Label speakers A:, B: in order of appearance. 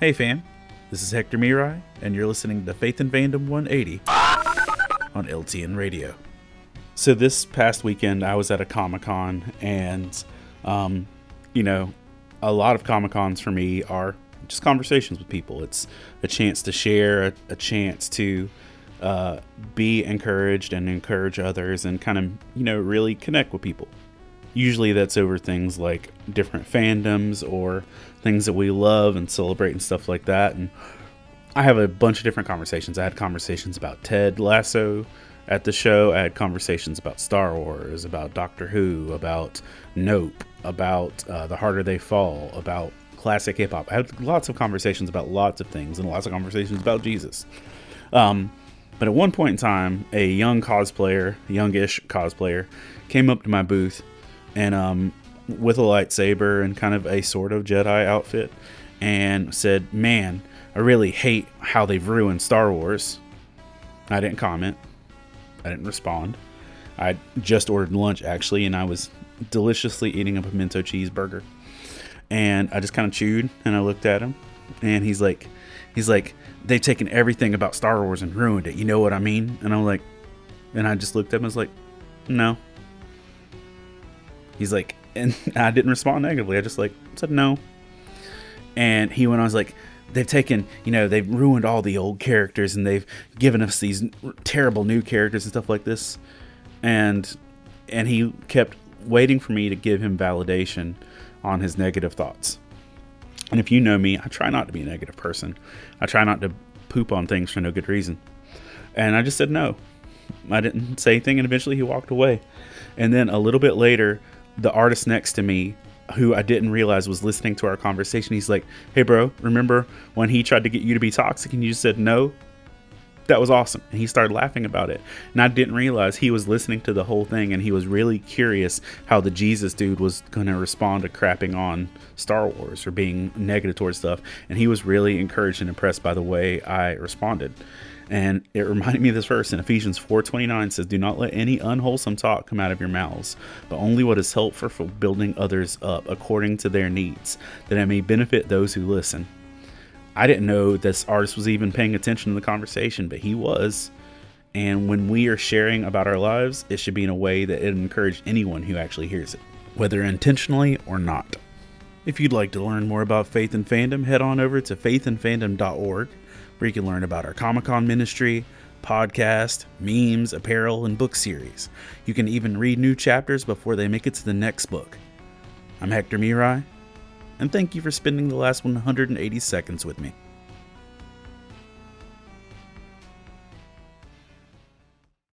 A: Hey fam, this is Hector Miray, and you're listening to Faith and Fandom 180 on LTN Radio. So this past weekend, I was at a Comic Con, and um, you know, a lot of Comic Cons for me are just conversations with people. It's a chance to share, a, a chance to uh, be encouraged and encourage others, and kind of you know really connect with people. Usually that's over things like different fandoms or things that we love and celebrate and stuff like that. And I have a bunch of different conversations. I had conversations about Ted Lasso at the show. I had conversations about Star Wars, about Doctor Who, about Nope, about uh, The Harder They Fall, about classic hip hop. I had lots of conversations about lots of things and lots of conversations about Jesus. Um, but at one point in time, a young cosplayer, youngish cosplayer, came up to my booth and um, with a lightsaber and kind of a sort of Jedi outfit, and said, "Man, I really hate how they've ruined Star Wars." I didn't comment. I didn't respond. I just ordered lunch actually, and I was deliciously eating a pimento cheeseburger. And I just kind of chewed, and I looked at him, and he's like, he's like, they've taken everything about Star Wars and ruined it. You know what I mean? And I'm like, and I just looked at him and was like, no. He's like, and I didn't respond negatively. I just like said no. And he went on, I was like, they've taken, you know, they've ruined all the old characters and they've given us these terrible new characters and stuff like this. And and he kept waiting for me to give him validation on his negative thoughts. And if you know me, I try not to be a negative person. I try not to poop on things for no good reason. And I just said no. I didn't say anything, and eventually he walked away. And then a little bit later, the artist next to me, who I didn't realize was listening to our conversation, he's like, Hey, bro, remember when he tried to get you to be toxic and you said no? That was awesome. And he started laughing about it. And I didn't realize he was listening to the whole thing and he was really curious how the Jesus dude was going to respond to crapping on Star Wars or being negative towards stuff. And he was really encouraged and impressed by the way I responded. And it reminded me of this verse in Ephesians 4:29 says, "Do not let any unwholesome talk come out of your mouths, but only what is helpful for building others up according to their needs, that it may benefit those who listen." I didn't know this artist was even paying attention to the conversation, but he was. And when we are sharing about our lives, it should be in a way that it encourages anyone who actually hears it, whether intentionally or not. If you'd like to learn more about Faith and Fandom, head on over to faithandfandom.org, where you can learn about our Comic Con ministry, podcast, memes, apparel, and book series. You can even read new chapters before they make it to the next book. I'm Hector Miray, and thank you for spending the last 180 seconds with me.